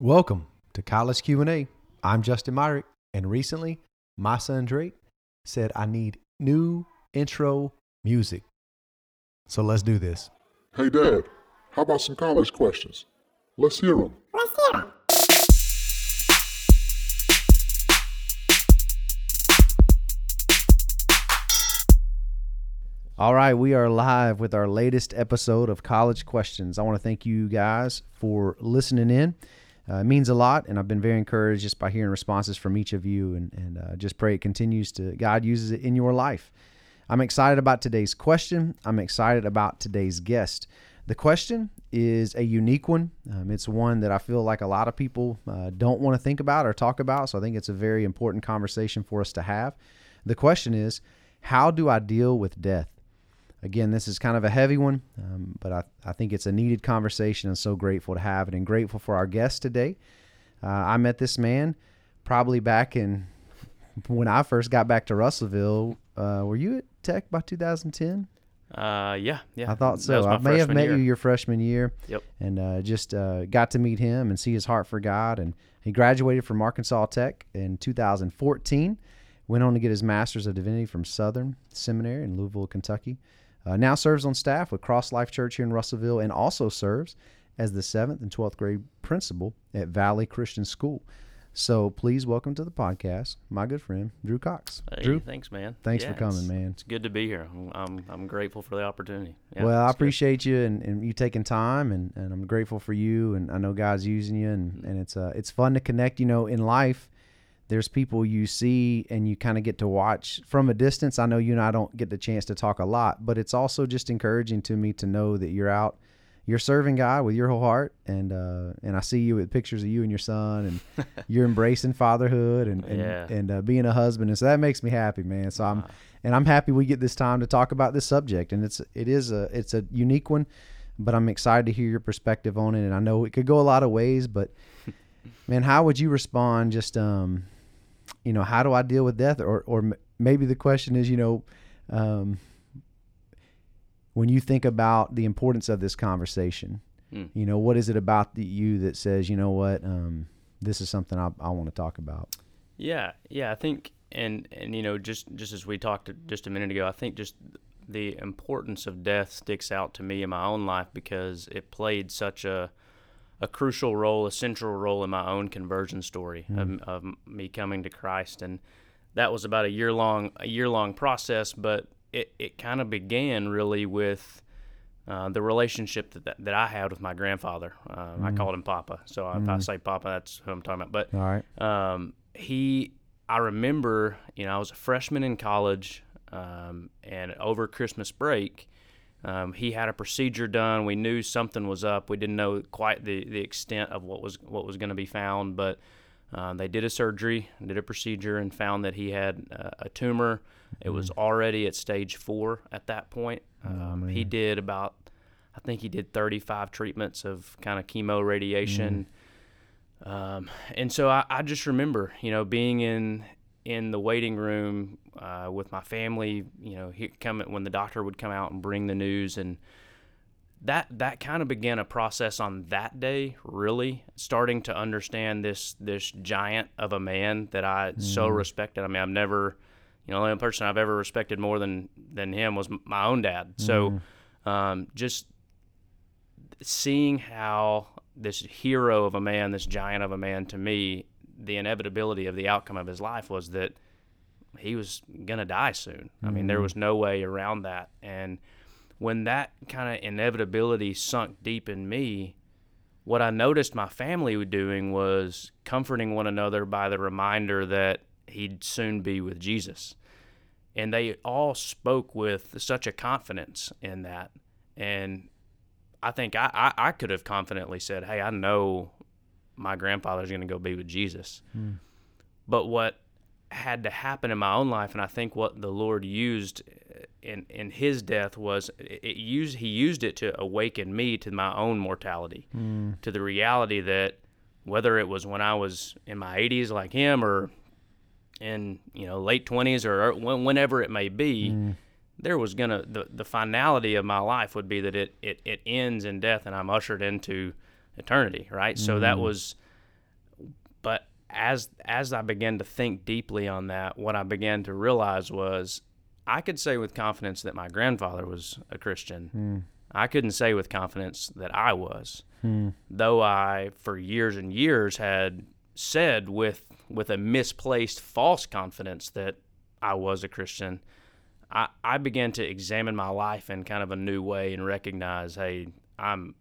Welcome to College Q&A. I'm Justin Myrick, and recently my son Drake said I need new intro music. So let's do this. Hey, Dad, how about some college questions? Let's hear them. All right, we are live with our latest episode of College Questions. I want to thank you guys for listening in. Uh, it means a lot, and I've been very encouraged just by hearing responses from each of you, and, and uh, just pray it continues to, God uses it in your life. I'm excited about today's question. I'm excited about today's guest. The question is a unique one. Um, it's one that I feel like a lot of people uh, don't want to think about or talk about, so I think it's a very important conversation for us to have. The question is, how do I deal with death? Again, this is kind of a heavy one, um, but I, I think it's a needed conversation and so grateful to have it and grateful for our guest today. Uh, I met this man probably back in when I first got back to Russellville. Uh, were you at Tech by 2010? Uh, yeah, yeah. I thought so. I may have met year. you your freshman year. Yep. And uh, just uh, got to meet him and see his heart for God. And he graduated from Arkansas Tech in 2014. Went on to get his Master's of Divinity from Southern Seminary in Louisville, Kentucky. Uh, now serves on staff with Cross Life Church here in Russellville and also serves as the seventh and 12th grade principal at Valley Christian School. So please welcome to the podcast my good friend, Drew Cox. Hey, Drew, thanks, man. thanks for coming, it's- man. It's good to be here. I'm I'm, grateful for the opportunity. Yeah, well, I it's good. appreciate you and, and you taking time and, and I'm grateful for you and I know God's using you and, and it's uh it's fun to connect, you know, in life. There's people you see and you kind of get to watch from a distance. I know you and I don't get the chance to talk a lot, but it's also just encouraging to me to know that you're out, you're serving God with your whole heart, and uh, and I see you with pictures of you and your son, and you're embracing fatherhood and and, Yeah. and uh, being a husband, and so that makes me happy, man. So I'm Wow. and I'm happy we get this time to talk about this subject, and it's it is a it's a unique one, but I'm excited to hear your perspective on it, and I know it could go a lot of ways, but man, how would you respond? Just um, you know, how do I deal with death, or or maybe the question is, you know, um, when you think about the importance of this conversation, Hmm. you know, what is it about the, you that says, you know what, um, this is something I, I want to talk about. Yeah, yeah. I think, and and you know, just just as we talked just a minute ago, I think just the importance of death sticks out to me in my own life because it played such a a crucial role, a central role in my own conversion story of, of me coming to Christ, and that was about a year long a year long process. But it it kind of began really with. Uh, the relationship that, that, that I had with my grandfather, um, I called him Papa. So if I say Papa, that's who I'm talking about. But All right. um, he i remember you know i was a freshman in college um, and over christmas break um, he had a procedure done. We knew something was up. We didn't know quite the, the extent of what was what was going to be found but um, they did a surgery did a procedure and found that he had uh, a tumor. It was already at stage four at that point. Um, he did about i think he did 35 treatments of kind of chemo radiation. Um, and so I, I just remember, you know, being in in the waiting room uh, with my family. You know, he come when the doctor would come out and bring the news, and that that kind of began a process on that day. Really starting to understand this this giant of a man that I so respected. I mean, I've never, you know, the only person I've ever respected more than than him was my own dad. So, um, just seeing how this hero of a man, this giant of a man, to me, the inevitability of the outcome of his life was that he was gonna die soon. I mean, there mm. was no way around that. And when that kind of inevitability sunk deep in me, what I noticed my family was doing was comforting one another by the reminder that he'd soon be with Jesus. And they all spoke with such a confidence in that. And I think I, I, I could have confidently said, Hey, I know my grandfather's going to go be with Jesus. Hmm. But what had to happen in my own life, and I think what the Lord used in, in his death was it used, he used it to awaken me to my own mortality, hmm. to the reality that whether it was when I was in my 80s like him or in you know late 20s or when- whenever it may be hmm. there was gonna the, the finality of my life would be that it, it it ends in death and i'm ushered into eternity right so that was but as as I began to think deeply on that, what I began to realize was I could say with confidence that my grandfather was a Christian. Hmm. I couldn't say with confidence that I was, though I for years and years had said with with a misplaced false confidence that I was a Christian. I, I began to examine my life in kind of a new way and recognize, hey, I'm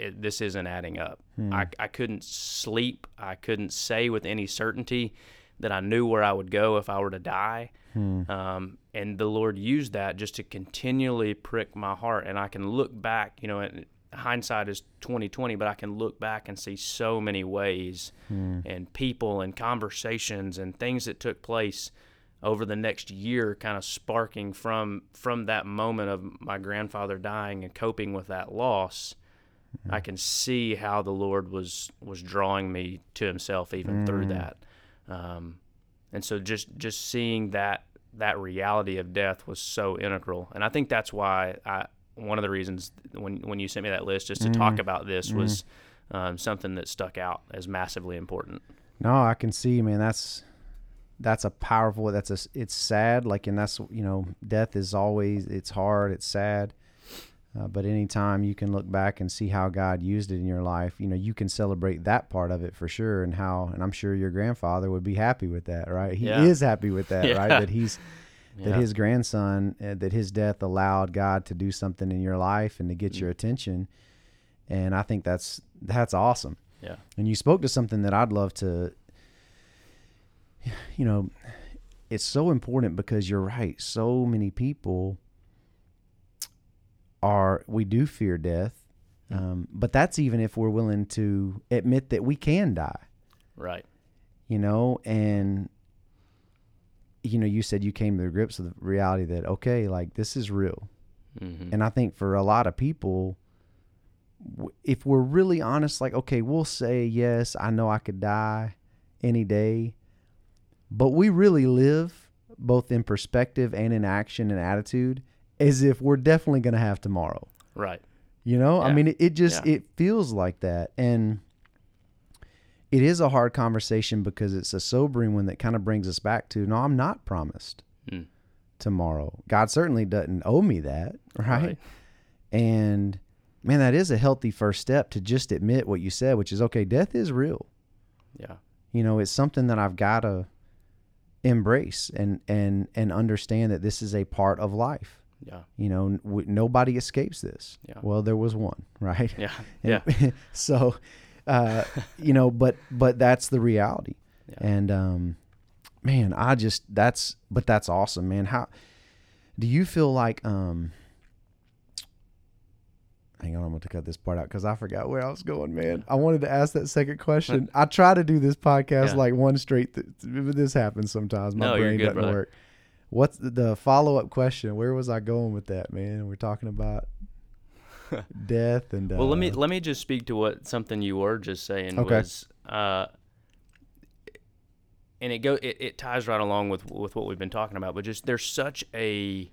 it, this isn't adding up. Hmm. I, I couldn't sleep. I couldn't say with any certainty that I knew where I would go if I were to die. Hmm. Um, and the Lord used that just to continually prick my heart. And I can look back, you know, and hindsight is 2020, but I can look back and see so many ways hmm. and people and conversations and things that took place over the next year kind of sparking from from that moment of my grandfather dying and coping with that loss I can see how the Lord was was drawing me to Himself even through that, um, and so just just seeing that that reality of death was so integral, and I think that's why I one of the reasons when when you sent me that list just to talk about this was um, something that stuck out as massively important. No, I can see, man. That's that's a powerful. That's a. It's sad. Like, and that's you know, death is always. It's hard. It's sad. Uh, but anytime you can look back and see how God used it in your life, you know, you can celebrate that part of it for sure. And how, and I'm sure your grandfather would be happy with that, right? He Yeah. is happy with that, right? That he's that Yeah. his grandson, uh, that his death allowed God to do something in your life and to get Mm. your attention. And I think that's that's awesome. Yeah, And you spoke to something that I'd love to, you know, it's so important because you're right. So many people are, we do fear death. Um, but that's even if we're willing to admit that we can die, right. you know, and, you know, you said you came to grips with the reality that, okay, like this is real. hmm And I think for a lot of people, if we're really honest, like, okay, we'll say, yes, I know I could die any day, but we really live both in perspective and in action and attitude as if we're definitely going to have tomorrow. Right. You know, I mean, it, it just, Yeah. it feels like that. And it is a hard conversation because it's a sobering one that kind of brings us back to, no, I'm not promised Mm. tomorrow. God certainly doesn't owe me that, right? Right. And man, that is a healthy first step to just admit what you said, which is okay, death is real. Yeah. You know, it's something that I've got to embrace and and and understand that this is a part of life. Yeah. You know, w- nobody escapes this. Yeah. Well, there was one, right? Yeah. Yeah. so, uh, you know, but but that's the reality. Yeah. And um, man, I just that's but that's awesome, man. How do you feel like um? Hang on, I'm going to cut this part out because I forgot where I was going, man. I wanted to ask that second question. I try to do this podcast Yeah. like one straight. Th- th- this happens sometimes. My No, brain good, doesn't brother. work. What's the, follow up question? Where was I going with that, man? We're talking about death and. Death. Well, let me uh, let me just speak to what something you were just saying Okay. was, uh, and it go it, it ties right along with with what we've been talking about. But just there's such a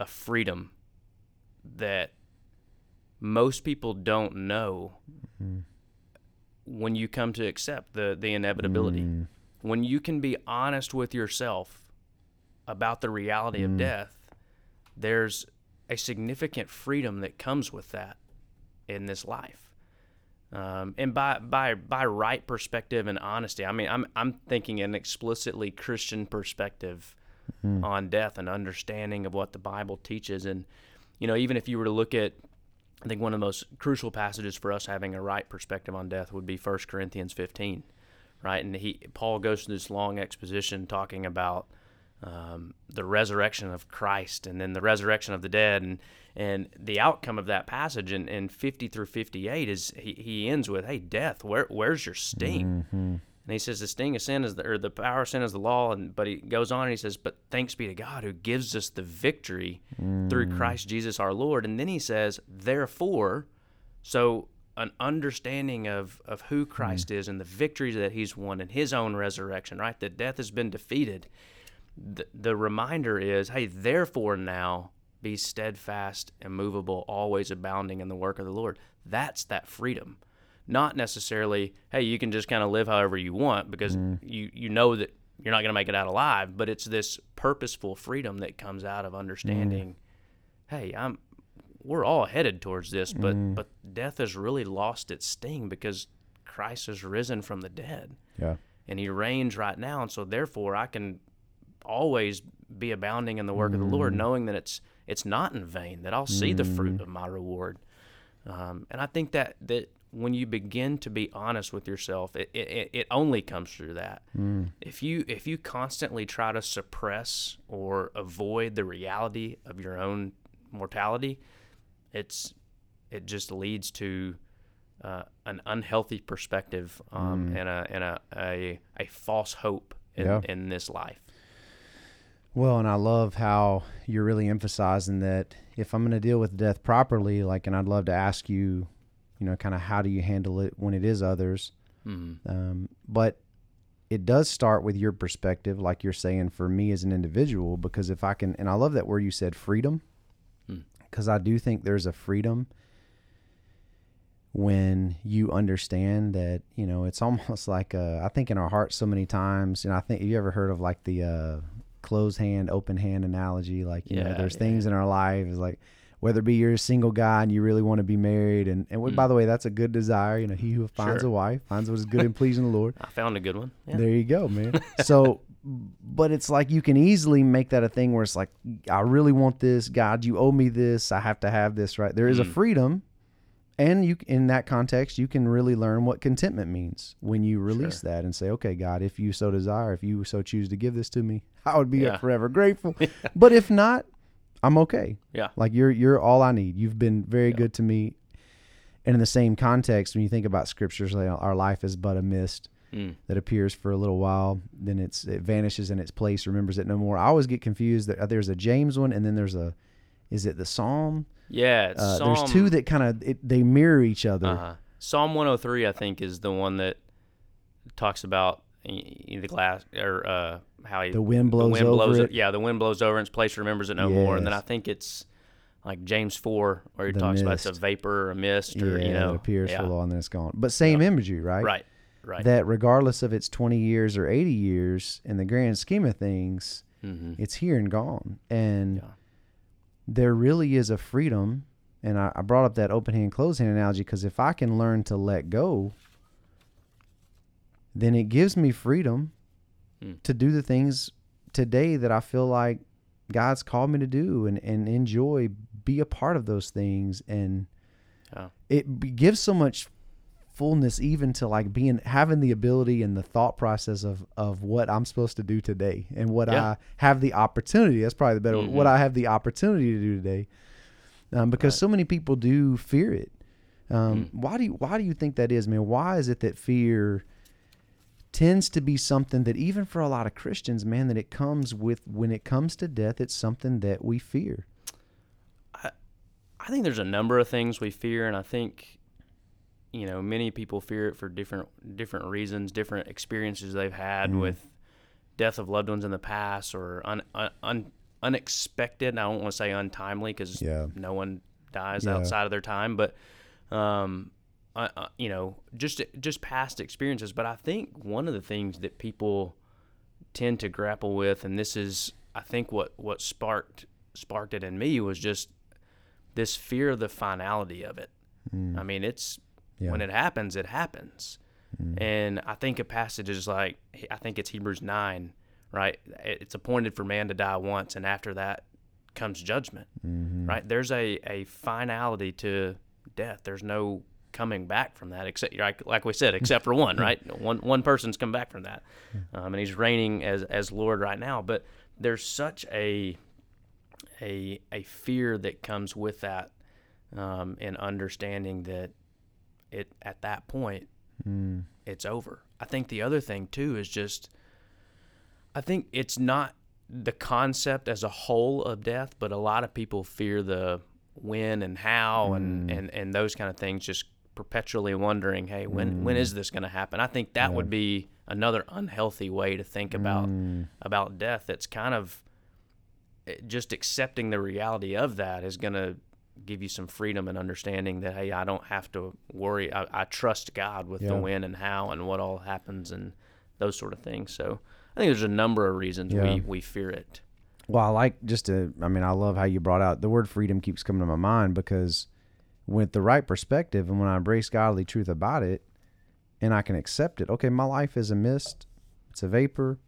a freedom that most people don't know Mm-hmm. when you come to accept the the inevitability. Mm. When you can be honest with yourself about the reality Mm. of death, there's a significant freedom that comes with that in this life. Um, and by by by right perspective and honesty, I mean I'm I'm thinking an explicitly Christian perspective on death and understanding of what the Bible teaches. And you know, even if you were to look at, I think one of the most crucial passages for us having a right perspective on death would be 1 Corinthians 15, right? And he Paul goes through this long exposition talking about um, the resurrection of Christ and then the resurrection of the dead and and the outcome of that passage in, in 50 through 58 is he, he ends with hey death where where's your sting? Mm-hmm. And he says the sting of sin is the or the power of sin is the law. And but he goes on and he says but thanks be to God who gives us the victory through mm. Christ Jesus our Lord. And then he says therefore so an understanding of, of who mm. Christ is and the victories that he's won in his own resurrection, right? That death has been defeated. The, the reminder is, hey, therefore now be steadfast, immovable, always abounding in the work of the Lord. That's that freedom. not necessarily, hey, you can just kind of live however you want because mm. you you know that you're not going to make it out alive, but it's this purposeful freedom that comes out of understanding, mm. hey, I'm we're all headed towards this, but mm. but death has really lost its sting because Christ has risen from the dead Yeah. and he reigns right now and so therefore I can always be abounding in the work of the Lord knowing that it's it's not in vain that I'll see the fruit of my reward. Um, and I think that that when you begin to be honest with yourself it, it, it only comes through that. If you if you constantly try to suppress or avoid the reality of your own mortality it's it just leads to uh, an unhealthy perspective um, and a and a, a a false hope in, Yeah. in this life. Well, and I love how you're really emphasizing that if I'm going to deal with death properly, like, and I'd love to ask you, you know, kind of how do you handle it when it is others? Mm-hmm. Um, but it does start with your perspective, like you're saying, for me as an individual, because if I can, and I love that word you said, freedom, because I do think there's a freedom when you understand that, you know, it's almost like, uh, I think in our hearts so many times, and I think, have you ever heard of like the uh, closed hand, open hand analogy? Like, you know, there's yeah, things in our life, is like, whether it be you're a single guy and you really want to be married, and, and mm. by the way, that's a good desire. You know, he who finds Sure. a wife finds what is good and pleasing the Lord. I found a good one. Yeah. There you go, man. so, but it's like you can easily make that a thing where it's like, I really want this. God, you owe me this. I have to have this, right? There is a mm. freedom. And you, in that context, you can really learn what contentment means when you release that and say, "Okay, God, if you so desire, if you so choose to give this to me, I would be Yeah. forever grateful. But if not, I'm okay. Yeah. Like you're you're all I need. You've been very good to me. And in the same context, when you think about scriptures, like our life is but a mist Mm. that appears for a little while, then it's it vanishes in its place, remembers it no more. I always get confused. That there's a James one, and then there's a, is it the Psalm? Yeah, Uh, Psalm, there's two that kind of they mirror each other. Uh-huh. Psalm 103, I think, is the one that talks about y- y- the glass or uh, how he, The wind blows over it. Yeah, the wind blows over and its place remembers it no more. And then I think it's like James 4, where he The talks about it's a vapor or a mist or yeah, you know it appears yeah. for a while and then it's gone. But same imagery, right? Right, right. That regardless of its 20 years or 80 years, in the grand scheme of things, hmm it's here and gone. And Yeah. There really is a freedom. And I, I brought up that open hand, closed hand analogy because if I can learn to let go, then it gives me freedom Hmm. to do the things today that I feel like God's called me to do and, and enjoy, be a part of those things. And Yeah. it gives so much fullness even to like being having the ability and the thought process of of what I'm supposed to do today and what Yeah. I have the opportunity that's probably the better word, what. I have the opportunity to do today um, because Right. so many people do fear it um, Mm. why do you why do you think that is man why is it that fear tends to be something that even for a lot of Christians man that it comes with when it comes to death it's something that we fear I, I think there's a number of things we fear, and I think, you know, many people fear it for different different reasons, different experiences they've had Mm-hmm. with death of loved ones in the past, or un, un, un, unexpected. And I don't want to say untimely because Yeah. no one dies Yeah. outside of their time, but um, uh, uh, you know, just just past experiences. But I think one of the things that people tend to grapple with, and this is, I think, what what sparked sparked it in me was just this fear of the finality of it. I mean, it's Yeah. when it happens, it happens. And I think a passage is like, I think it's Hebrews 9, right? It's appointed for man to die once, and after that comes judgment, right? There's a, a finality to death. There's no coming back from that, except like, like we said, except for one, right? One one person's come back from that, um, and he's reigning as as Lord right now. But there's such a a a fear that comes with that, um, and understanding that it at that point hmm. it's over. I think the other thing too is just I think it's not the concept as a whole of death, but a lot of people fear the when and how and, hmm. and, and those kind of things, just perpetually wondering, hey, when hmm. when is this going to happen? I think that would be another unhealthy way to think about about death. It's kind of just accepting the reality of that is going to give you some freedom and understanding that hey, I don't have to worry. I, I trust God with the when and how and what all happens and those sort of things. So I think there's a number of reasons Yeah. we we fear it. Well, I like just to, I mean, I love how you brought out the word freedom keeps coming to my mind because with the right perspective and when I embrace godly truth about it and I can accept it, okay, my life is a mist, it's a vapor.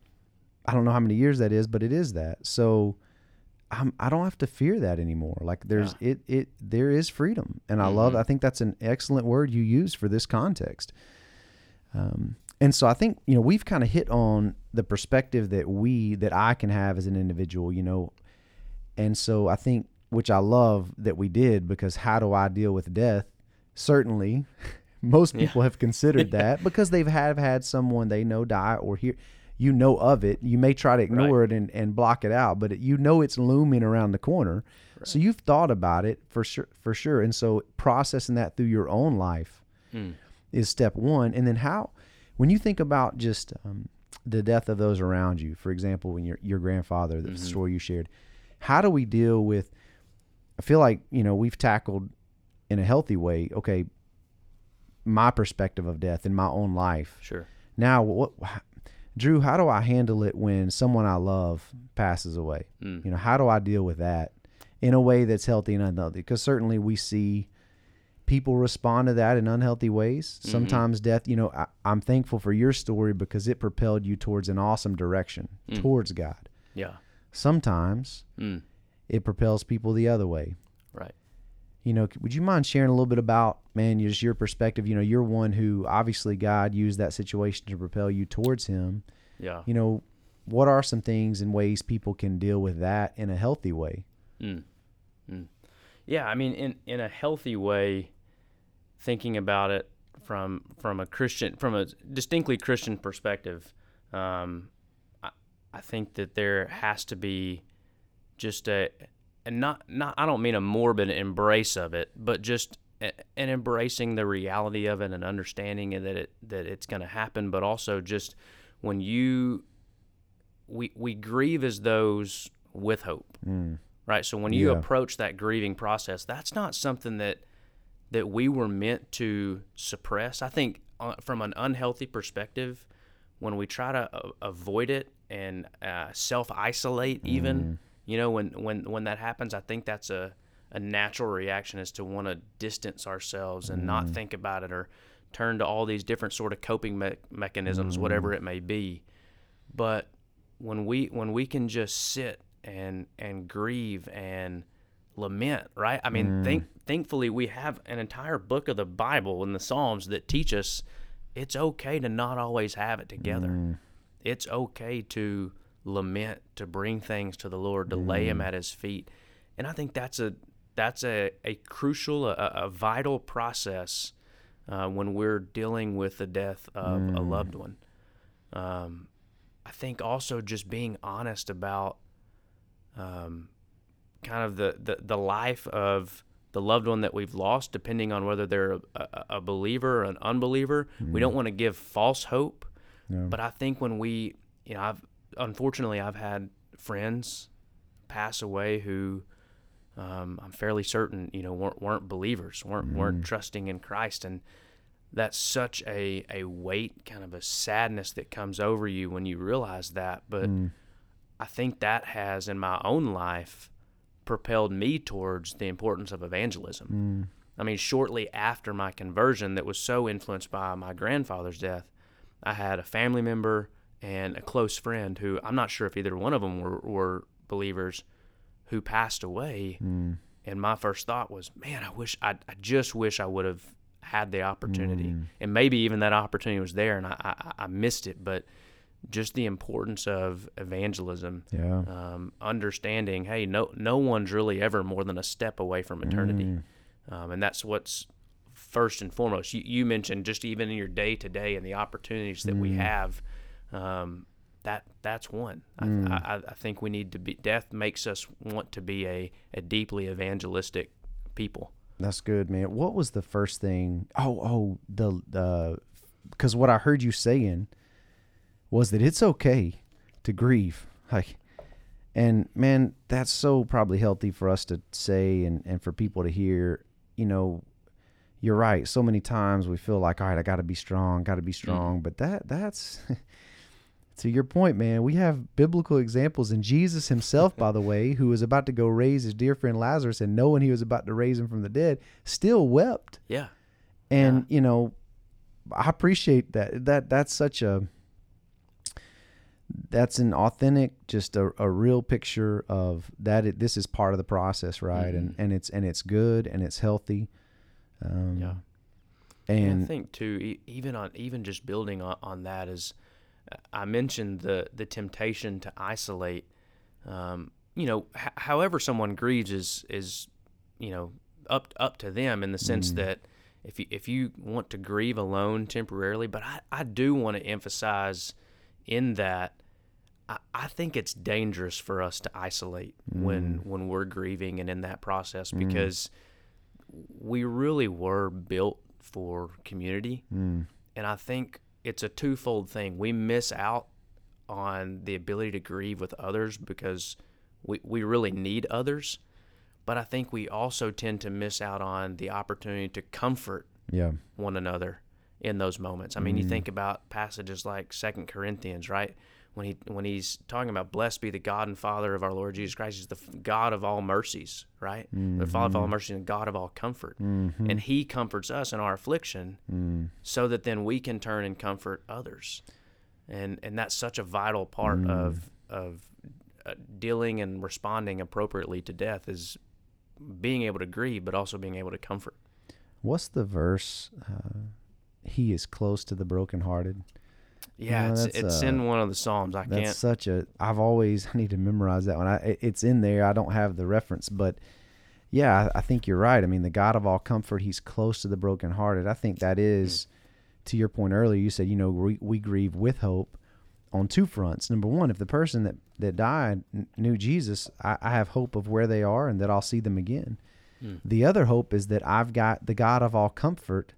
I don't know how many years that is, but it is that. So I'm, I don't have to fear that anymore. Like there's it, it, there is freedom. And I love, I think that's an excellent word you use for this context. Um, and so I think you know we've kind of hit on the perspective that we that I can have as an individual, you know, and so I think which I love that we did because how do I deal with death? Certainly, most people have considered that because they've have had someone they know die or hear you know of it. You may try to ignore it and, and block it out, but it, you know it's looming around the corner. So you've thought about it for sure, for sure. And so processing that through your own life is step one. And then how, when you think about just um, the death of those around you, for example, when your your grandfather, the story you shared, how do we deal with? I feel like you know we've tackled in a healthy way. Okay, my perspective of death in my own life. Sure. Now, what, Drew? How do I handle it when someone I love passes away? Mm. You know, how do I deal with that in a way that's healthy and unhealthy? Because certainly we see people respond to that in unhealthy ways. Mm-hmm. Sometimes death. You know, I, I'm thankful for your story because it propelled you towards an awesome direction towards God. Yeah. Sometimes Mm. it propels people the other way. Right. You know, would you mind sharing a little bit about, man, just your perspective? You know, you're one who obviously God used that situation to propel you towards Him. Yeah. You know, what are some things and ways people can deal with that in a healthy way? Mm. Mm. Yeah, I mean, in in a healthy way, thinking about it from from a Christian, from a distinctly Christian perspective, um, I, I think that there has to be just a, and not not I don't mean a morbid embrace of it, but just a, an embracing the reality of it and understanding that it that it's going to happen, but also just when you we we grieve as those with hope right? So when you Yeah. approach that grieving process that's not something that that we were meant to suppress. I think uh, from an unhealthy perspective when we try to uh, avoid it and uh, self-isolate even you know when when when that happens i think that's a a natural reaction is to want to distance ourselves and not mm-hmm. think about it or turn to all these different sort of coping me- mechanisms mm-hmm. whatever it may be. But when we when we can just sit and and grieve and lament right? I mean mm. think thankfully we have an entire book of the bible and the psalms that teach us it's okay to not always have it together. Mm. It's okay to lament to bring things to the lord to lay Him at his feet. And i think that's a that's a, a crucial a, a vital process uh, when we're dealing with the death of a loved one. Um, I think also just being honest about um, kind of the, the, the life of the loved one that we've lost, depending on whether they're a, a, a believer or an unbeliever. We don't want to give false hope. But I think when we, you know, I've unfortunately I've had friends pass away who um, I'm fairly certain, you know, weren't, weren't believers, weren't mm-hmm. weren't trusting in Christ, and that's such a, a weight, kind of a sadness that comes over you when you realize that. But mm. I think that has, in my own life, propelled me towards the importance of evangelism. Mm. I mean, shortly after my conversion, that was so influenced by my grandfather's death, I had a family member and a close friend who I'm not sure if either one of them were, were believers who passed away. And my first thought was, man, I wish, I, I just wish I would have had the opportunity. And maybe even that opportunity was there and I, I, I missed it. But just the importance of evangelism, Yeah. um, understanding, hey, no, no one's really ever more than a step away from eternity. Um, and that's what's first and foremost. You, you mentioned just even in your day to day and the opportunities that we have. Um, that that's one. I, I, I think we need to be. Death makes us want to be a, a deeply evangelistic people. That's good, man. What was the first thing? Oh, oh, the the because what I heard you saying was that it's okay to grieve, like, And man, that's so probably healthy for us to say and, and for people to hear, you know, you're right. So many times we feel like, all right, I gotta be strong, gotta be strong. But that that's to your point, man, we have biblical examples and Jesus himself, by the way, who was about to go raise his dear friend Lazarus and knowing he was about to raise him from the dead, still wept. Yeah. And, you know, I appreciate that. That that's such a that's an authentic, just a, a real picture of that. It, this is part of the process, right? And and it's and it's good and it's healthy. Um, Yeah. And And I think too, e- even on even just building on, on that is, I mentioned the the temptation to isolate. Um, you know, h- however someone grieves is is, you know, up up to them in the sense that if you if you want to grieve alone temporarily, but I I do want to emphasize in that. I, I think it's dangerous for us to isolate when when we're grieving and in that process because we really were built for community. Mm. And I think it's a twofold thing. We miss out on the ability to grieve with others because we, we really need others. But I think we also tend to miss out on the opportunity to comfort yeah, one another in those moments. I mean, you mm-hmm. think about passages like Second Corinthians, right? When he when he's talking about blessed be the God and Father of our Lord Jesus Christ, he's the God of all mercies, right? The Father of all mercy and God of all comfort, and He comforts us in our affliction, so that then we can turn and comfort others, and and that's such a vital part of of uh, dealing and responding appropriately to death is being able to grieve, but also being able to comfort. What's the verse? Uh, he is close to the brokenhearted. Yeah, No, it's, it's uh, in one of the Psalms. I That's can't. such a. I've always I need to memorize that one. I it's in there. I don't have the reference, but yeah, I, I think you're right. I mean, the God of all comfort, He's close to the brokenhearted. I think that is, to your point earlier. You said you know we, we grieve with hope on two fronts. Number one, if the person that that died knew Jesus, I, I have hope of where they are and that I'll see them again. The other hope is that I've got the God of all comfort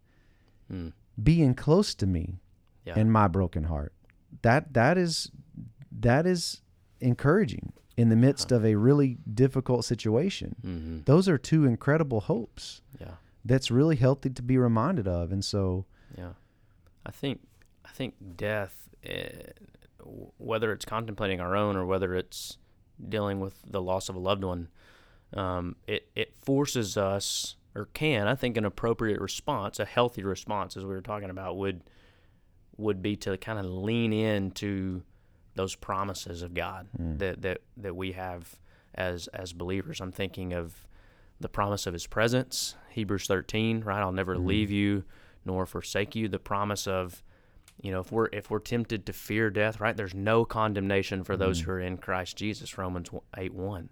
Mm. being close to me Yeah. in my broken heart. That that is that is encouraging in the midst of a really difficult situation. hmm Those are two incredible hopes. Yeah. That's really healthy to be reminded of. And so, Yeah, I think I think death, eh, whether it's contemplating our own or whether it's dealing with the loss of a loved one, um, it it forces us or can I think an appropriate response, a healthy response, as we were talking about, would would be to kind of lean into those promises of God mm. that, that that we have as as believers. I'm thinking of the promise of His presence, Hebrews 13, right? I'll never mm-hmm. leave you nor forsake you. The promise of, you know, if we're if we're tempted to fear death, right? There's no condemnation for those mm-hmm. who are in Christ Jesus, Romans 8 1.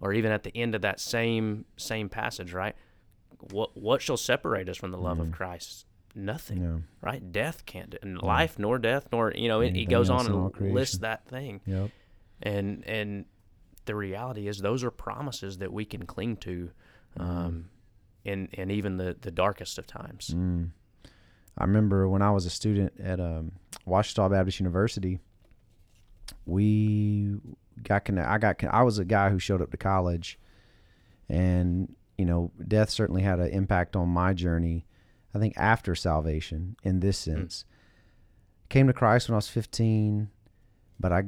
Or even at the end of that same same passage, right? What what shall separate us from the love of mm-hmm. Christ? Nothing, Yeah. right? Death can't, and life nor death nor you know. It, he goes on and lists that thing yep. and and the reality is those are promises that we can cling to um, in in even the the darkest of times Mm. I remember when I was a student at um, Ouachita Baptist University, we got connected. I got I was a guy who showed up to college, and you know, death certainly had an impact on my journey. I think after salvation, in this mm. sense, came to Christ when I was 15, but I,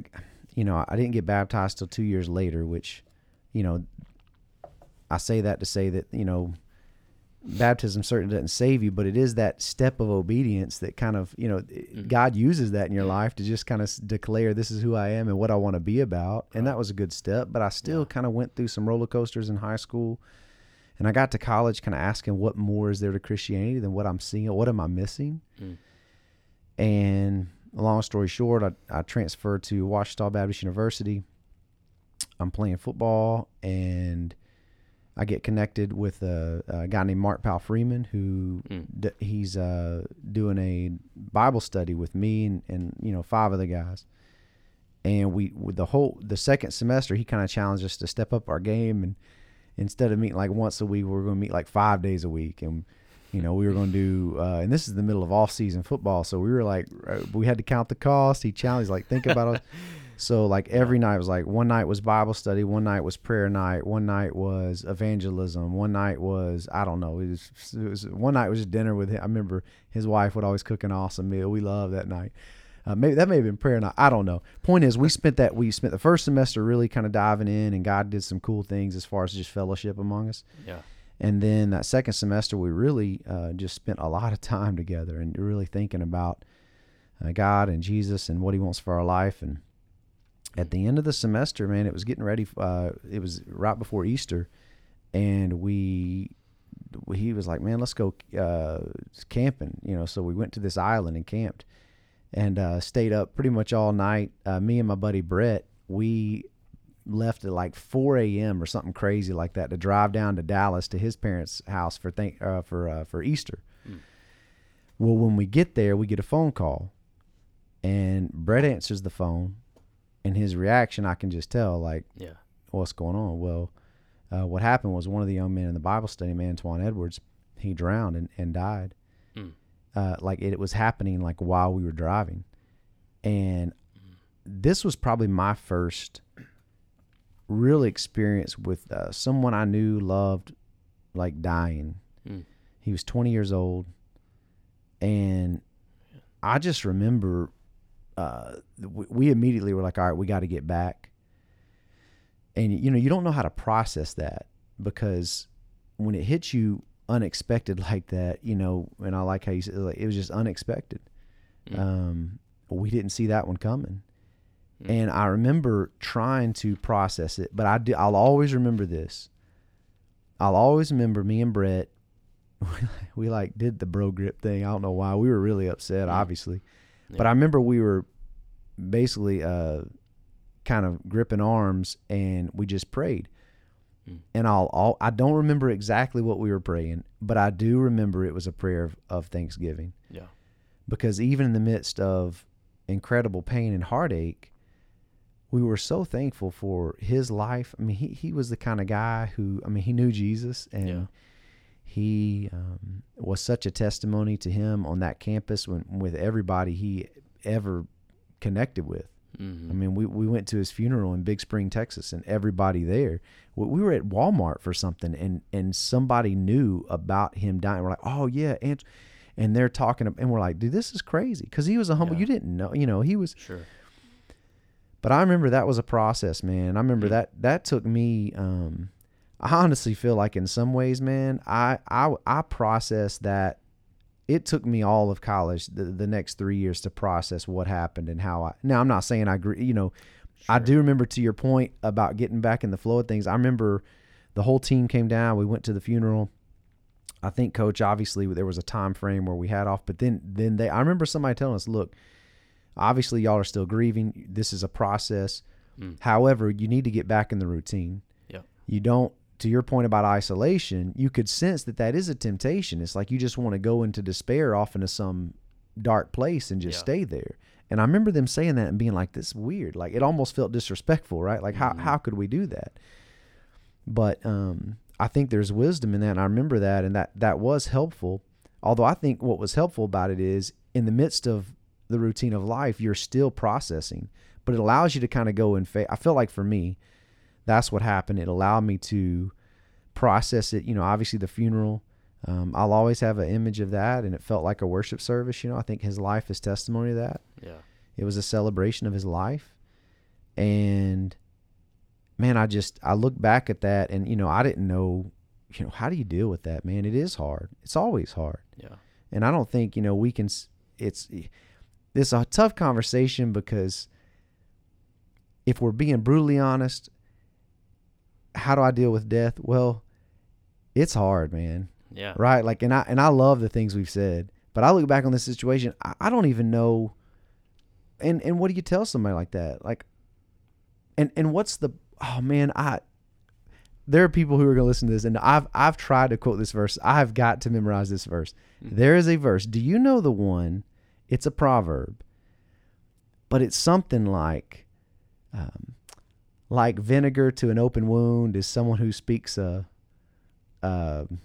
you know, I didn't get baptized till two years later. Which, you know, I say that to say that you know baptism certainly doesn't save you, but it is that step of obedience that kind of, you know, mm. God uses that in your mm. life to just kind of declare this is who I am and what I want to be about. And that was a good step, but I still kind of went through some roller coasters in high school. And I got to college kind of asking what more is there to Christianity than what I'm seeing? What am I missing? Mm. And long story short, I, I transferred to Ouachita Baptist University. I'm playing football and I get connected with a, a guy named Mark Powell Freeman who Mm. d- he's uh, doing a Bible study with me and, and you know five other guys. And we with the whole the second semester he kind of challenged us to step up our game and instead of meeting like once a week we are going to meet like five days a week and you know we were going to do uh, and this is the middle of off season football so we were like uh, we had to count the cost. He challenged like think about it. So like every night was like one night was Bible study, one night was prayer night, one night was evangelism, one night was I don't know. It was, it was one night was just dinner with him. I remember his wife would always cook an awesome meal. We loved that night. Uh, maybe that may have been prayer night. I don't know. Point is, we spent that we spent the first semester really kind of diving in, and God did some cool things as far as just fellowship among us. Yeah. And then that second semester, we really uh, just spent a lot of time together and really thinking about uh, God and Jesus and what He wants for our life. And at the end of the semester, man, it was getting ready. Uh, it was right before Easter, and we he was like, "Man, let's go uh, camping," you know. So we went to this island and camped, and uh, stayed up pretty much all night. Uh, me and my buddy Brett, we left at like 4 a.m. or something crazy like that to drive down to Dallas to his parents' house for think uh, for uh, for Easter. Well, when we get there, we get a phone call, and Brett answers the phone, and his reaction I can just tell like, Yeah. what's going on? Well, uh, what happened was one of the young men in the Bible study, Antoine Edwards, he drowned and, and died. Uh, like it, was happening like while we were driving, and this was probably my first real experience with uh, someone I knew loved, like dying. Mm. He was 20 years old, and I just remember uh, we, we immediately were like, all right, we got to get back. And you know, you don't know how to process that because when it hits you unexpected like that, you know, and I like how you said like, it was just unexpected. Mm. Um, we didn't see that one coming. And I remember trying to process it, but I do, I'll always remember this. I'll always remember me and Brett. We like did the bro grip thing. I don't know why. We were really upset, Mm. obviously, but I remember we were basically uh, kind of gripping arms, and we just prayed. Mm. And I'll, I'll I don't remember exactly what we were praying, but I do remember it was a prayer of, of thanksgiving Yeah. because even in the midst of incredible pain and heartache, we were so thankful for his life. I mean, he, he was the kind of guy who, I mean, he knew Jesus and Yeah. he um, was such a testimony to him on that campus when, with everybody he ever connected with. Mm-hmm. I mean, we, we went to his funeral in Big Spring, Texas, and everybody there. We, we were at Walmart for something, and and somebody knew about him dying. We're like, oh yeah, and and they're talking, and we're like, dude, this is crazy because he was a humble. Yeah. You didn't know, you know, he was. Sure. But I remember that was a process, man. I remember that that took me. Um, I honestly feel like in some ways, man, I I I processed that. It took me all of college, the, the next three years, to process what happened and how I. Now I'm not saying I agree. You know, I do remember to your point about getting back in the flow of things. I remember the whole team came down. We went to the funeral. I think coach obviously there was a time frame where we had off, but then then they I remember somebody telling us, look, obviously y'all are still grieving. This is a process. Mm. However, you need to get back in the routine. Yep. You don't to your point about isolation, you could sense that that is a temptation. It's like you just want to go into despair off into some dark place and just Yeah. stay there. And I remember them saying that and being like, "This is weird." Like it almost felt disrespectful, right? Like how Mhm. how could we do that? But um, I think there's wisdom in that, and I remember that, and that that was helpful. Although I think what was helpful about it is in the midst of the routine of life, you're still processing, but it allows you to kind of go in faith. I feel like for me, that's what happened. It allowed me to process it. You know, obviously the funeral. Um, I'll always have an image of that, and it felt like a worship service. You know, I think his life is testimony to that. Yeah. It was a celebration of his life. And man, I just I look back at that and you know, I didn't know, you know, how do you deal with that, man? It is hard. It's always hard. Yeah. And I don't think, you know, we can it's it's a tough conversation because if we're being brutally honest, how do I deal with death? Well, it's hard, man. Yeah. right? Like and i and i love the things we've said but i look back on this situation i, I don't even know and and what do you tell somebody like that? Like and and what's the oh man i there are people who are going to listen to this and i've i've tried to quote this verse. I've got to memorize this verse. There is a verse. Do you know the one? It's a proverb but it's something like um, like vinegar to an open wound is someone who speaks a um,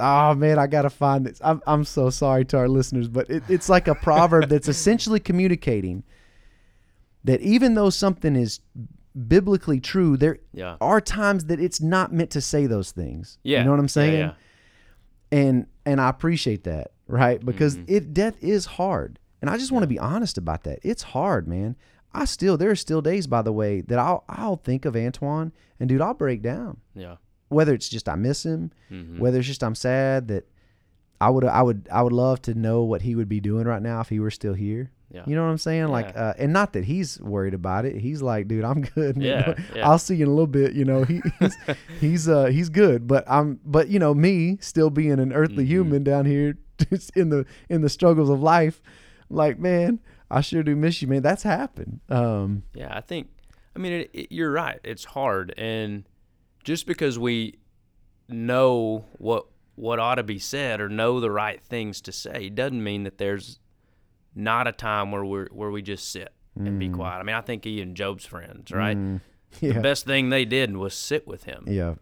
oh man, I gotta find this. I'm I'm so sorry to our listeners, but it, it's like a proverb that's essentially communicating that even though something is biblically true, there Yeah. are times that it's not meant to say those things. Yeah. You know what I'm Yeah, saying? yeah. And and I appreciate that, right? Because Mm-hmm. it death is hard. And I just want to be honest about that. It's hard, man. I still there are still days by the way that I'll I'll think of Antoine and dude, I'll break down. Yeah. Whether it's just I miss him, Mhm. whether it's just I'm sad that I would I would I would love to know what he would be doing right now if he were still here. Yeah. You know what I'm saying? Like, Yeah. uh, and not that he's worried about it. He's like, dude, I'm good. Yeah, yeah. I'll see you in a little bit. You know, he, he's he's uh he's good. But I'm but you know me still being an earthly Mm-hmm. human down here, just in the in the struggles of life. Like, man, I sure do miss you, man. That's happened. Um, Yeah, I think. I mean, it, it, you're right. It's hard, and just because we know what what ought to be said or know the right things to say doesn't mean that there's not a time where we where we just sit and be quiet. I mean, I think even Job's friends, right? Mm. yeah, The best thing they did was sit with him. yeah,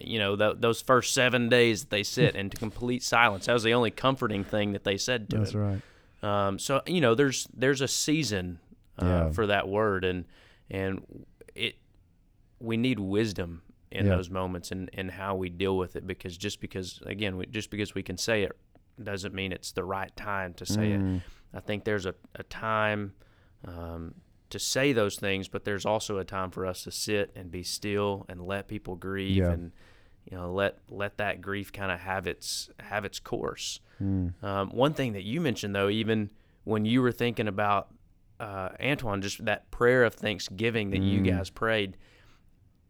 You know, th- those first seven days that they sit into complete silence. That was the only comforting thing that they said to that's him. That's right. Um, so you know, there's there's a season uh, Yeah. for that word, and and it we need wisdom in Yeah. those moments and and how we deal with it because just because again we, just because we can say it doesn't mean it's the right time to say Mm. it. I think there's a, a time um, to say those things, but there's also a time for us to sit and be still and let people grieve Yeah. and you know let let that grief kind of have its have its course. Mm. Um, one thing that you mentioned, though, even when you were thinking about uh, Antoine, just that prayer of thanksgiving that you guys prayed,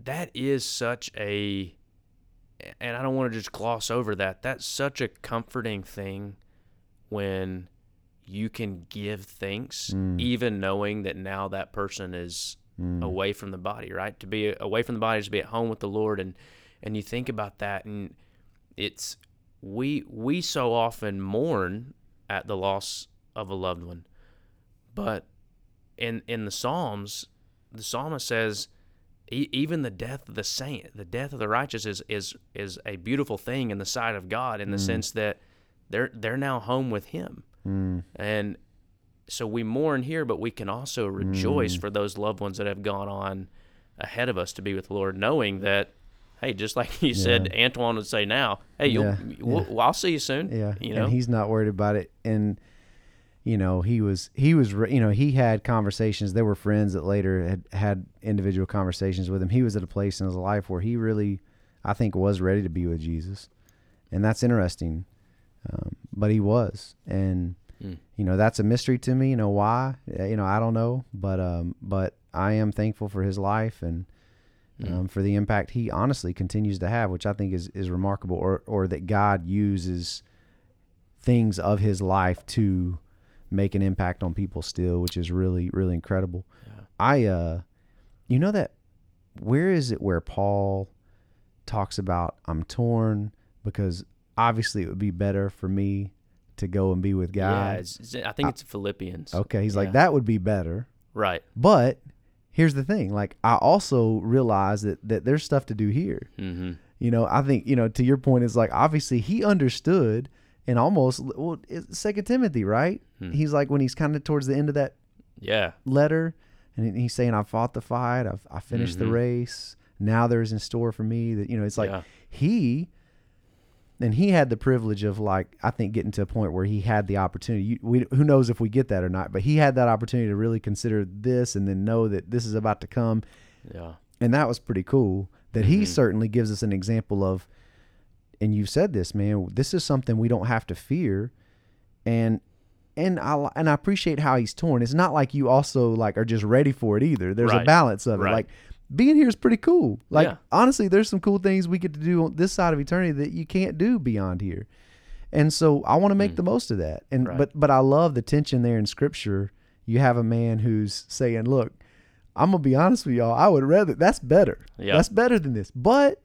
that is such a, and I don't want to just gloss over that. That's such a comforting thing when you can give thanks, even knowing that now that person is away from the body, right? To be away from the body is to be at home with the Lord, and and you think about that, and it's we we so often mourn at the loss of a loved one, but in in the Psalms, the psalmist says, e- even the death of the saint, the death of the righteous, is is is a beautiful thing in the sight of God, in the sense that they're they're now home with Him, Mm. and so we mourn here, but we can also rejoice for those loved ones that have gone on ahead of us to be with the Lord, knowing that. Hey, just like you said, Antoine would say now. Hey, you'll, Yeah, we'll, well, I'll see you soon. Yeah, you know. and he's not worried about it. And you know, he was he was you know he had conversations. There were friends that later had had individual conversations with him. He was at a place in his life where he really, I think, was ready to be with Jesus, and that's interesting. Um, but he was, and Mm. you know that's a mystery to me. You know why? You know I don't know, but um, but I am thankful for his life and Mm. um, for the impact he honestly continues to have, which I think is is remarkable, or or that God uses things of his life to make an impact on people still, which is really really incredible. Yeah. I uh, you know that where is it where Paul talks about I'm torn because obviously it would be better for me to go and be with yeah, God. it's- I think it's Philippians. okay, he's Yeah. like that would be better. Right. But here's the thing, like I also realize that that there's stuff to do here. Mm-hmm. You know, I think you know to your point is like obviously he understood and almost well, it's Second Timothy, right? Hmm. He's like when he's kind of towards the end of that Yeah. letter, and he's saying, "I fought the fight, I've I finished the Mhm. race. Now there's in store for me." That you know, it's like Yeah. he, and he had the privilege of like I think getting to a point where he had the opportunity. You, we who knows if we get that or not, but he had that opportunity to really consider this and then know that this is about to come Yeah. and that was pretty cool that he Mhm. certainly gives us an example of and you've said this man this is something we don't have to fear and and I and I appreciate how he's torn it's not like you also like are just ready for it either there's a balance of it Right. like being here is pretty cool like Yeah. honestly there's some cool things we get to do on this side of eternity that you can't do beyond here and so I want to make the most of that and Mm. Right. but but I love the tension there in scripture you have a man who's saying look I'm gonna be honest with y'all. I would rather that's better. Yeah. That's better than this. But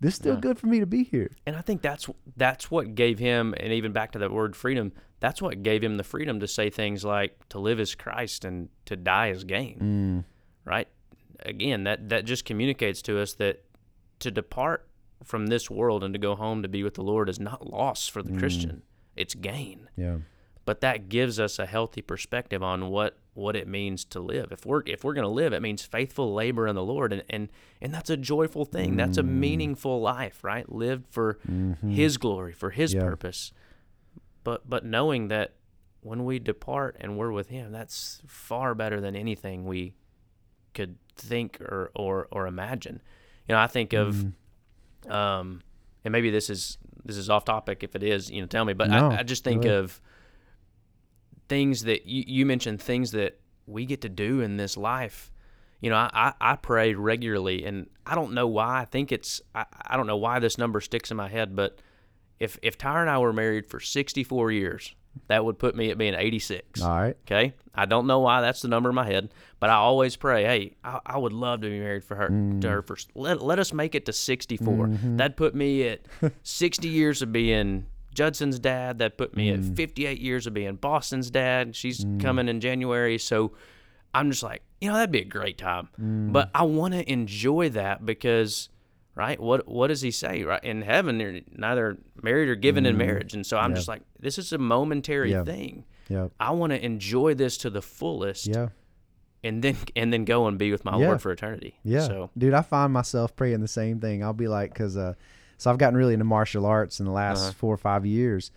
this is still Yeah. good for me to be here. And I think that's that's what gave him, and even back to that word freedom, that's what gave him the freedom to say things like, "To live is Christ, and to die is gain." Right? Again, that that just communicates to us that to depart from this world and to go home to be with the Lord is not loss for the Christian; it's gain. Yeah. but that gives us a healthy perspective on what what it means to live. If we're if we're going to live, it means faithful labor in the Lord, and and and that's a joyful thing. That's a Mm. meaningful life, right? Lived for His glory, for His Mm-hmm. Yeah. purpose. But but knowing that when we depart and we're with Him, that's far better than anything we could think or or or imagine. You know, I think of, Mm-hmm. um, and maybe this is this is off topic. If it is, you know, tell me. But No, I, I just think ahead. of things that you, you mentioned things that we get to do in this life. You know, I, I, I pray regularly, and I don't know why. I think it's I, I don't know why this number sticks in my head, but if if Tyra and I were married for 64 years, that would put me at being 86. All right. Okay, I don't know why that's the number in my head, but I always pray, hey, I, I would love to be married for her Mm. to her for let let us make it to 64. Mm-hmm. That'd put me at 60 years of being Judson's dad. That put me Mm. at 58 years of being Boston's dad. She's coming in January, so I'm just like, you know, that'd be a great time. Mm. But I want to enjoy that because. Right? What what does he say? Right? In heaven, they're neither married or given in marriage. And so I'm just like, this is a momentary Mm. Yeah. thing. Yeah. I want to enjoy this to the fullest, Yeah. and then and then go and be with my Yeah. Lord for eternity. Yeah, So dude, I find myself praying the same thing. I'll be like, because uh, so I've gotten really into martial arts in the last Uh-huh. four or five years,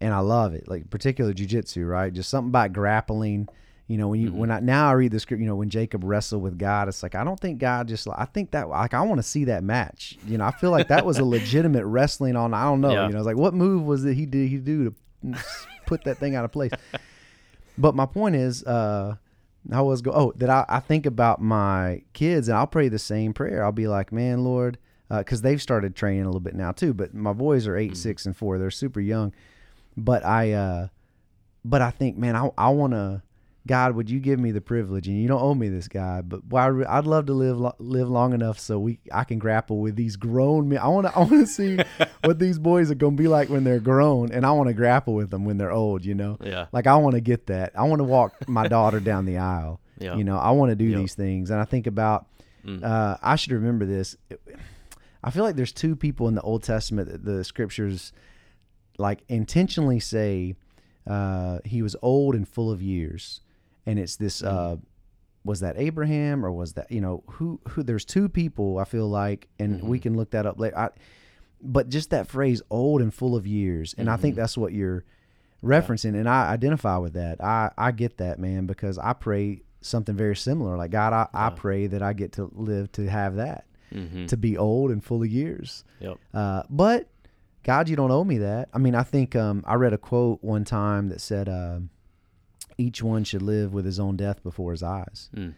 and I love it. Like particularly jujitsu, right? Just something about grappling. You know, when you Mm-hmm. when I now I read the script, you know, when Jacob wrestled with God, it's like I don't think God just. I think that like I want to see that match. You know, I feel like that was a legitimate wrestling on. I don't know. Yeah. You know, it's like what move was it he did he do to put that thing out of place? But my point is, uh, I was go. Oh, that I, I think about my kids, and I'll pray the same prayer. I'll be like, man, Lord, because they've started training a little bit now too. But my boys are 8 six, and four. They're super young. But I, uh, but I think, man, I, I want to. God, would you give me the privilege? And you don't owe me this, God, but boy, re- I'd love to live live long enough so we I can grapple with these grown men. I want to I want to see what these boys are going to be like when they're grown, and I want to grapple with them when they're old. You know, yeah, like I want to get that. I want to walk my daughter down the aisle. Yeah. You know, I want to do Yep. these things, and I think about. Mm. Uh, I should remember this. I feel like there's two people in the Old Testament that the scriptures like intentionally say uh, he was old and full of years, and it's this. Uh, was that Abraham or was that you know who who? There's two people I feel like, and we can look that up later. I, but just that phrase old and full of years and i think that's what you're referencing and i identify with that i i get that man because i pray something very similar like god i, I pray that i get to live to have that mm-hmm. to be old and full of years yep, uh, but god you don't owe me that i mean i think um, i read a quote one time that said uh, each one should live with his own death before his eyes Mm.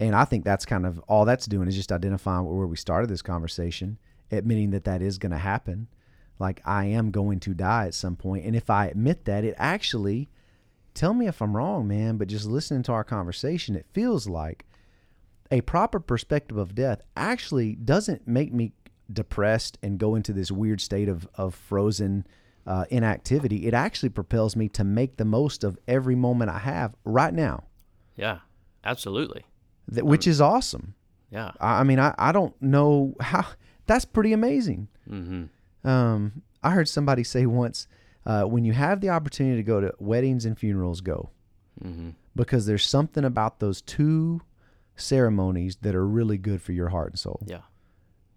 and I think that's kind of all that's doing is just identifying where we started this conversation, admitting that that is going to happen. Like I am going to die at some point, and if I admit that, it actually tell me if I'm wrong, man. But just listening to our conversation, it feels like a proper perspective of death actually doesn't make me depressed and go into this weird state of of frozen uh, inactivity. It actually propels me to make the most of every moment I have right now, yeah, absolutely, that, which is awesome. yeah, I I mean, I, I don't know how. That's pretty amazing. mm-hmm. Um, I heard somebody say once, uh, when you have the opportunity to go to weddings and funerals, go Mm-hmm. because there's something about those two ceremonies that are really good for your heart and soul. yeah,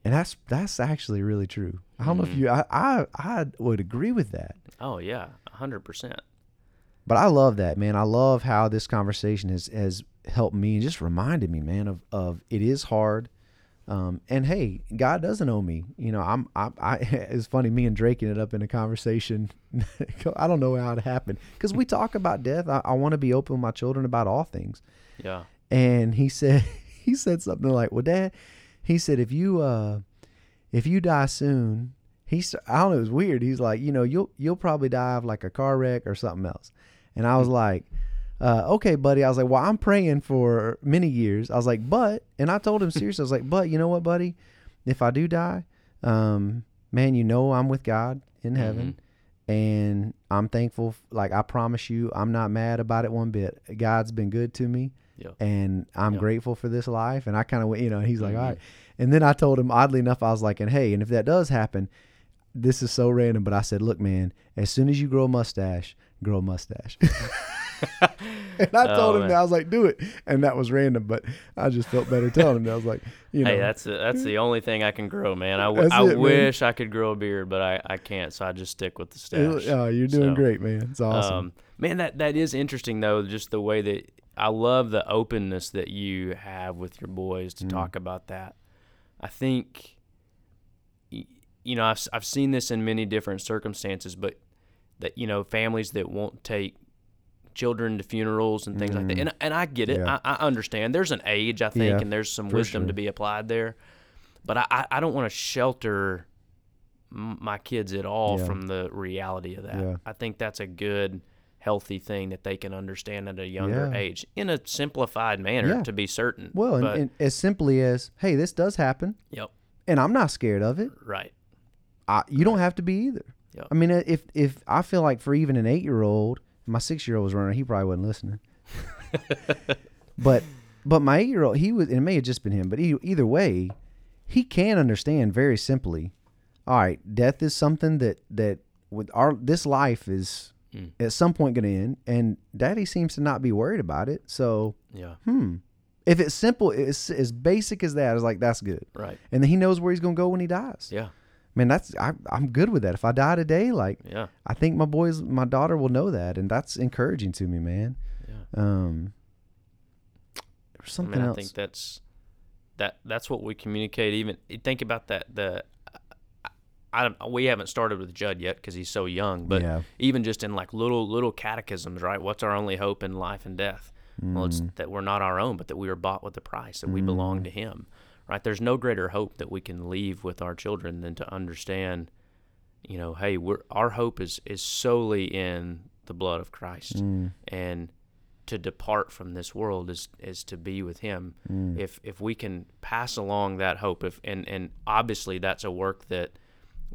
And that's that's actually really true. I don't know if you, I, I I would agree with that. oh yeah, a hundred percent, But I love that, man. I love how this conversation has has helped me and just reminded me, man, of of it is hard. Um, and hey, God doesn't owe me. You know, I'm I, I it's funny me and Drake ended up in a conversation. I don't know how it happened because we talk about death. I, I want to be open with my children about all things. yeah, And he said he said something like, "Well, Dad," he said, "if you uh if you die soon." He's I don't know. It was weird. He's like, you know, you'll you'll probably die of like a car wreck or something else. And I was like, uh, okay, buddy. I was like, well, I'm praying for many years. I was like, but, and I told him seriously, I was like, but you know what, buddy? If I do die, um, man, you know I'm with God in heaven, and I'm thankful. Like I promise you, I'm not mad about it one bit. God's been good to me, yeah, and I'm Yeah. grateful for this life. And I kind of went, you know, he's like, Mhm. all right. And then I told him, oddly enough, I was like, and hey, and if that does happen, this is so random, but I said, look, man, as soon as you grow a mustache, grow a mustache. and I Oh, told him man. that I was like, do it, and that was random, but I just felt better telling him that. I was like, you know, Hey, that's that's the only thing I can grow, man. I, w- I man. wish I could grow a beard, but I, I can't, so I just stick with the stash. oh, you're doing So, great, man. It's awesome. Um, man, that that is interesting though. Just the way that I love the openness that you have with your boys Mm. to talk about that. I think, you know, I've I've seen this in many different circumstances, but that you know, families that won't take children to funerals and things like that. And and I get it. Mm. Yeah. I, I understand. There's an age, I think, Yeah, and there's some wisdom sure. to be applied there. But I, I, don't want to shelter my kids at all Yeah. from the reality of that. I think that's a good, healthy thing that they can understand at a younger Yeah. age in a simplified manner, Yeah. to be certain. well, and, and as simply as, hey, this does happen, yep, and I'm not scared of it. right, I, you don't have to be either. Yep. I mean, uh, if if I feel like for even an eight year old, my six year old was running, he probably wasn't listening. but but my eight year old, he was. It may have just been him, but e- either way, he can understand very simply. All right, death is something that that with our this life is Mm. at some point going to end, and Daddy seems to not be worried about it. So yeah, hmm, if it's simple, it's as basic as that, it's like that's good, right, and then he knows where he's going to go when he dies yeah, man that's I, i'm good with that if i die today like yeah, i think my boys my daughter will know that and that's encouraging to me man yeah. um there's I something mean, I think that's that that's what we communicate. Even think about that. The I, don't- we haven't started with Judd yet because he's so young, but Yeah. even just in like little little catechisms, right? What's our only hope in life and death? Well, it's Mm. that we're not our own, but that we were bought with a price, that we belong to Him, right? There's no greater hope that we can leave with our children than to understand, you know, hey, we're our hope is is solely in the blood of Christ, Mm. and to depart from this world is is to be with Him. Mm. If if we can pass along that hope, if and and obviously that's a work that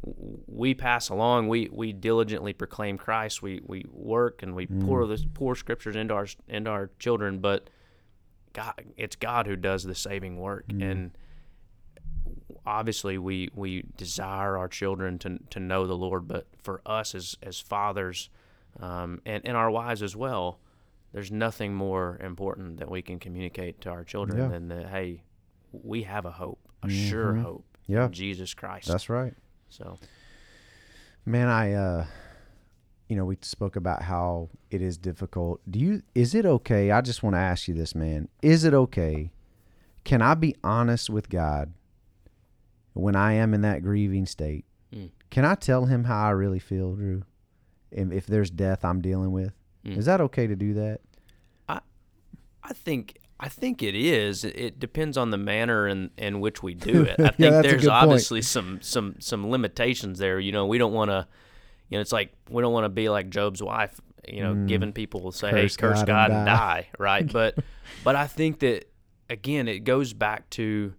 we pass along. We we diligently proclaim Christ. We we work and we pour mm. this pour scriptures into our into our children, but God, it's God who does the saving work, mm. and obviously we we desire our children to to know the Lord. But for us as as fathers, um, and and our wives as well, there's nothing more important that we can communicate to our children Yeah. than that. Hey, we have a hope, a mm-hmm. sure hope, Yeah. in Jesus Christ. that's right so. Man i uh you know we spoke about how it is difficult. Do you is it okay? I just want to ask you this man. Is it okay? Can i be honest with god when i am in that grieving state? Mm. can i tell him how i really feel drew? If, if there's death i'm dealing with? Mm. is that okay to do that? I, I think I think it is. It- depends on the manner in, in which we do it. I think a there's good point. obviously some some some limitations there. You know, we don't want to. You know, it's like we don't want to be like Job's wife. You know, giving people say, Mm. Curse "Hey, curse God God, and and die." die," right? But but I think that again, it goes back to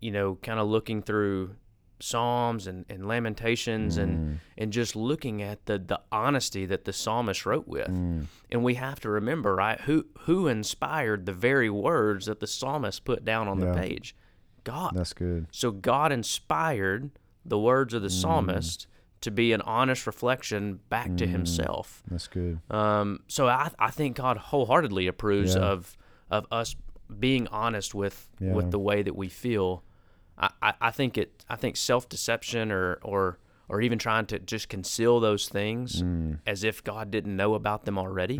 you know, kind of looking through Psalms and, and Lamentations Mm. and and just looking at the the honesty that the psalmist wrote with. Mm. And we have to remember, right, who who inspired the very words that the psalmist put down on Yeah. the page? God. that's good So God inspired the words of the Mm. psalmist to be an honest reflection back to himself. that's good Um, so I, I think God wholeheartedly approves Yeah. of of us being honest with Yeah. with the way that we feel. I, I, think it I think self deception or or or even trying to just conceal those things Mm. as if God didn't know about them already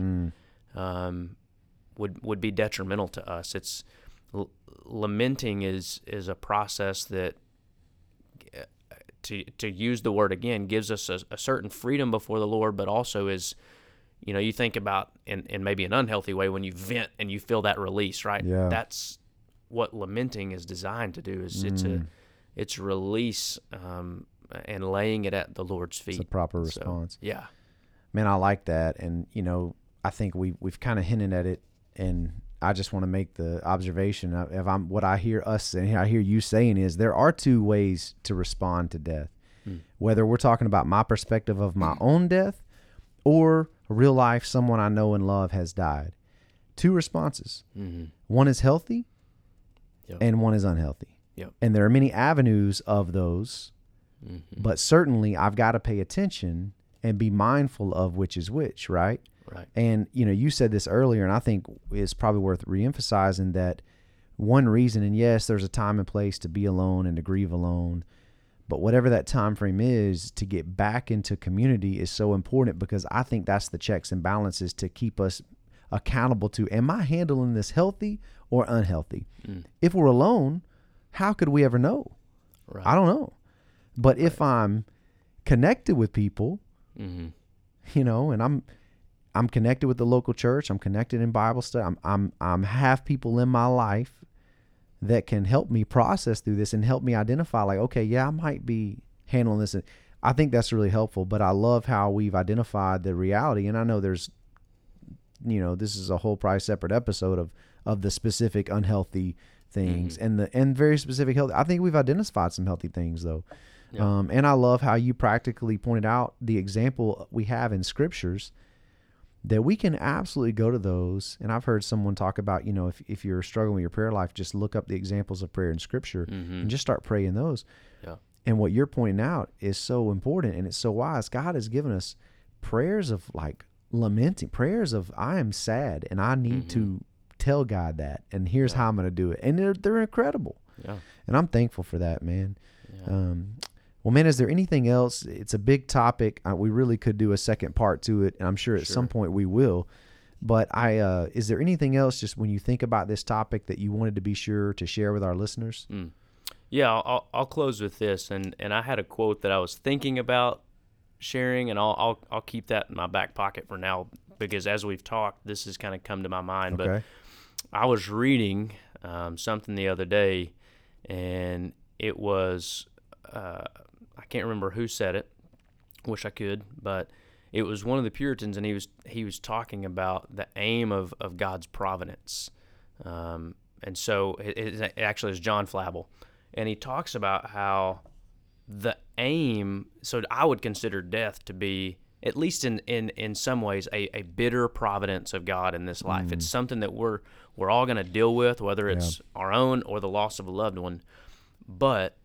um, would would be detrimental to us. It's l- lamenting is is a process that uh, to to use the word again gives us a, a certain freedom before the Lord, but also is you know you think about in, in maybe an unhealthy way when you vent and you feel that release, right? Yeah. That's what lamenting is designed to do. Is it's a Mm. it's release um, and laying it at the Lord's feet. it's a proper So, response yeah. man i like that and you know i think we we've kind of hinted at it and i just want to make the observation of if i'm what i hear us and i hear you saying is there are two ways to respond to death whether we're talking about my perspective of my own death or real life someone i know and love has died two responses hmm one is healthy Yep. and one is unhealthy Yep. and there are many avenues of those Mm-hmm. But certainly, I've got to pay attention and be mindful of which is which, right? Right. And you know, you said this earlier, and I think it's probably worth reemphasizing that one reason. And yes, there's a time and place to be alone and to grieve alone, but whatever that time frame is, to get back into community is so important because I think that's the checks and balances to keep us accountable to. Am I handling this healthy or unhealthy? Mm. If we're alone, how could we ever know? Right. I don't know. But if I'm connected with people, mm-hmm. you know, and I'm I'm connected with the local church, I'm connected in Bible study. I'm I'm I'm have people in my life that can help me process through this and help me identify like, okay, yeah, I might be handling this. And I think that's really helpful. But I love how we've identified the reality. And I know there's you know, this is a whole probably separate episode of of the specific unhealthy things and the and very specific health. I think we've identified some healthy things though. Yeah. Um, and I love how you practically pointed out the example we have in scriptures that we can absolutely go to those. And I've heard someone talk about, you know, if, if you're struggling with your prayer life, just look up the examples of prayer in scripture Mhm. and just start praying those. Yeah. And what you're pointing out is so important and it's so wise. God has given us prayers of like lamenting, prayers of I am sad and I need to tell God that. And here's how I'm going to do it. And they're, they're incredible. Yeah. And I'm thankful for that, man. Yeah. Um, well, man, is there anything else? It's a big topic. Uh, we really could do a second part to it, and I'm sure at some point we will. But I, uh, is there anything else, just when you think about this topic, that you wanted to be sure to share with our listeners? Mm. Yeah, I'll, I'll, I'll close with this, and, and I had a quote that I was thinking about sharing, and I'll I'll, I'll keep that in my back pocket for now because as we've talked, this has kind of come to my mind. But Okay. I was reading um, something the other day, and it was uh, I can't remember who said it. Wish I could, but it was one of the Puritans, and he was he was talking about the aim of, of God's providence, um, and so it, it actually is John Flavel, and he talks about how the aim. So I would consider death to be at least in, in, in some ways a, a bitter providence of God in this life. It's mm. something that we're we're all going to deal with, whether it's our own or the loss of a loved one. But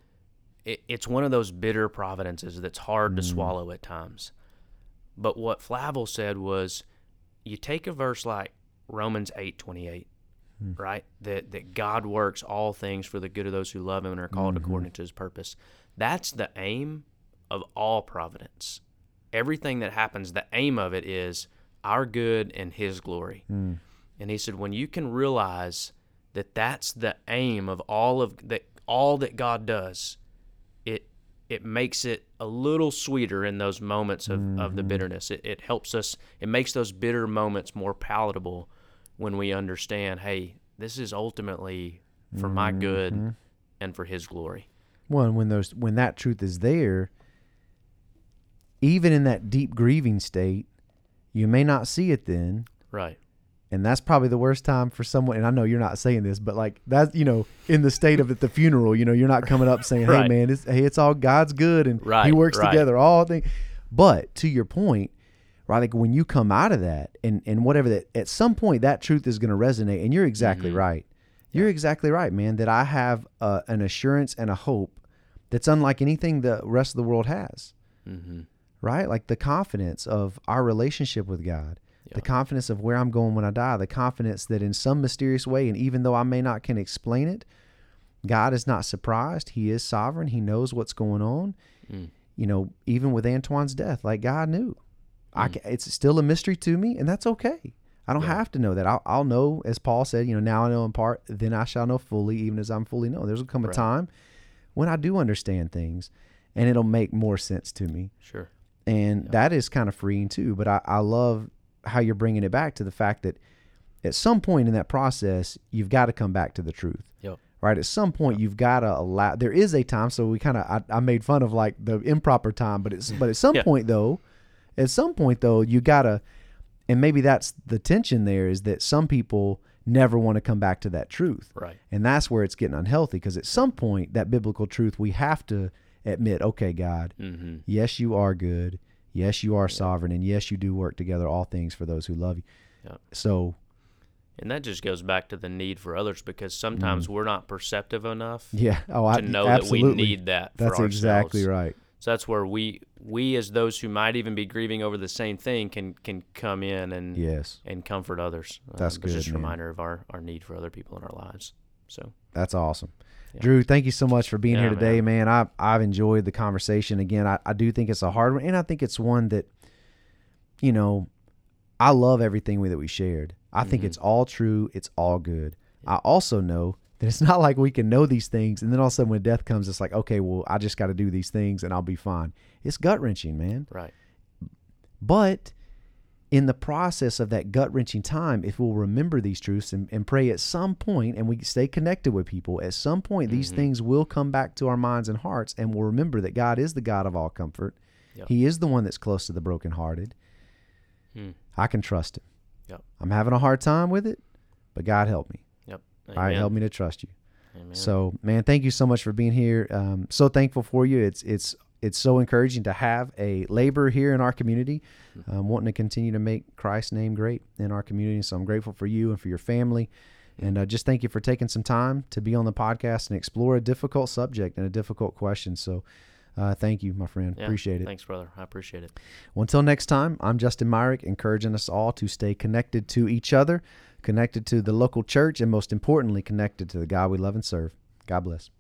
it, it's one of those bitter providences that's hard to mm. swallow at times. But what Flavel said was, you take a verse like Romans eight twenty eight, hmm. right? That that God works all things for the good of those who love Him and are called mm-hmm. according to His purpose. That's the aim of all providence. Everything that happens, the aim of it is our good and His glory. Hmm. And he said, when you can realize that that's the aim of all of that, all that God does, it it makes it a little sweeter in those moments of, of the mm-hmm. bitterness. It, it helps us. It makes those bitter moments more palatable when we understand, hey, this is ultimately for my good mm-hmm. and for His glory. Well, and when those when that truth is there, even in that deep grieving state, you may not see it then, Right. and that's probably the worst time for someone. And I know you're not saying this, but like that's you know in the state of at the funeral, you know, you're not coming up saying, "Hey, Right. man, it's, hey, it's all God's good and He works right. together, all things." But to your point, right? Like when you come out of that, and and whatever that, at some point that truth is going to resonate, and you're exactly Mm-hmm. right. You're exactly right, man. That I have uh, an assurance and a hope that's unlike anything the rest of the world has Mm-hmm. Right? Like the confidence of our relationship with God, the confidence of where I'm going when I die, the confidence that in some mysterious way, and even though I may not can explain it, God is not surprised. He is sovereign. He knows what's going on. Mm. You know, even with Antoine's death, like God knew. I it's still a mystery to me, and that's okay. I don't Mm. Yeah. have to know that. I'll, I'll know, as Paul said, you know, now I know in part, then I shall know fully, even as I'm fully known. There's going to come a time when I do understand things, and it'll make more sense to me Sure. And that is kind of freeing too but I, I love how you're bringing it back to the fact that at some point in that process you've got to come back to the truth Yep. right at some point you've got to allow there is a time so we kind of I, I made fun of like the improper time but it's but at some Yeah. point though at some point though you gotta and maybe that's the tension there is that some people never want to come back to that truth Right. and that's where it's getting unhealthy because at some point that biblical truth we have to admit okay god Mm-hmm. yes you are good yes you are sovereign and yes you do work together all things for those who love you Yeah. so And that just goes back to the need for others because sometimes we're not perceptive enough yeah oh Mm. I to know absolutely that we need that. that's exactly right So that's where we we as those who might even be grieving over the same thing can can come in and Yes. and comfort others. That's it's good, Just a reminder of our our need for other people in our lives. So That's awesome. Yeah. Drew, thank you so much for being Yeah, here today, man. I, I've enjoyed the conversation. Again, I, I do think it's a hard one, and I think it's one that, you know, I love everything we, that we shared. I think Mhm. it's all true. It's all good. I also know that it's not like we can know these things, and then all of a sudden when death comes, it's like, okay, well, I just got to do these things and I'll be fine. It's gut wrenching, man. right, But in the process of that gut wrenching time, if we'll remember these truths and, and pray at some point and we stay connected with people, at some point these Mhm. things will come back to our minds and hearts and we'll remember that God is the God of all comfort. Yep. He is the one that's close to the brokenhearted. Hmm. I can trust him. Yep. I'm having a hard time with it, but God help me. yep. All right, help me to trust you. Amen. So, man, thank you so much for being here. Um, so thankful for you. It's it's it's so encouraging to have a labor here in our community, um, wanting to continue to make Christ's name great in our community. So I'm grateful for you and for your family, and uh, just thank you for taking some time to be on the podcast and explore a difficult subject and a difficult question. So. Uh, thank you, my friend. Yeah, Appreciate it. Thanks, brother. I appreciate it. Well, until next time, I'm Justin Myrick, encouraging us all to stay connected to each other, connected to the local church, and most importantly, connected to the God we love and serve. God bless.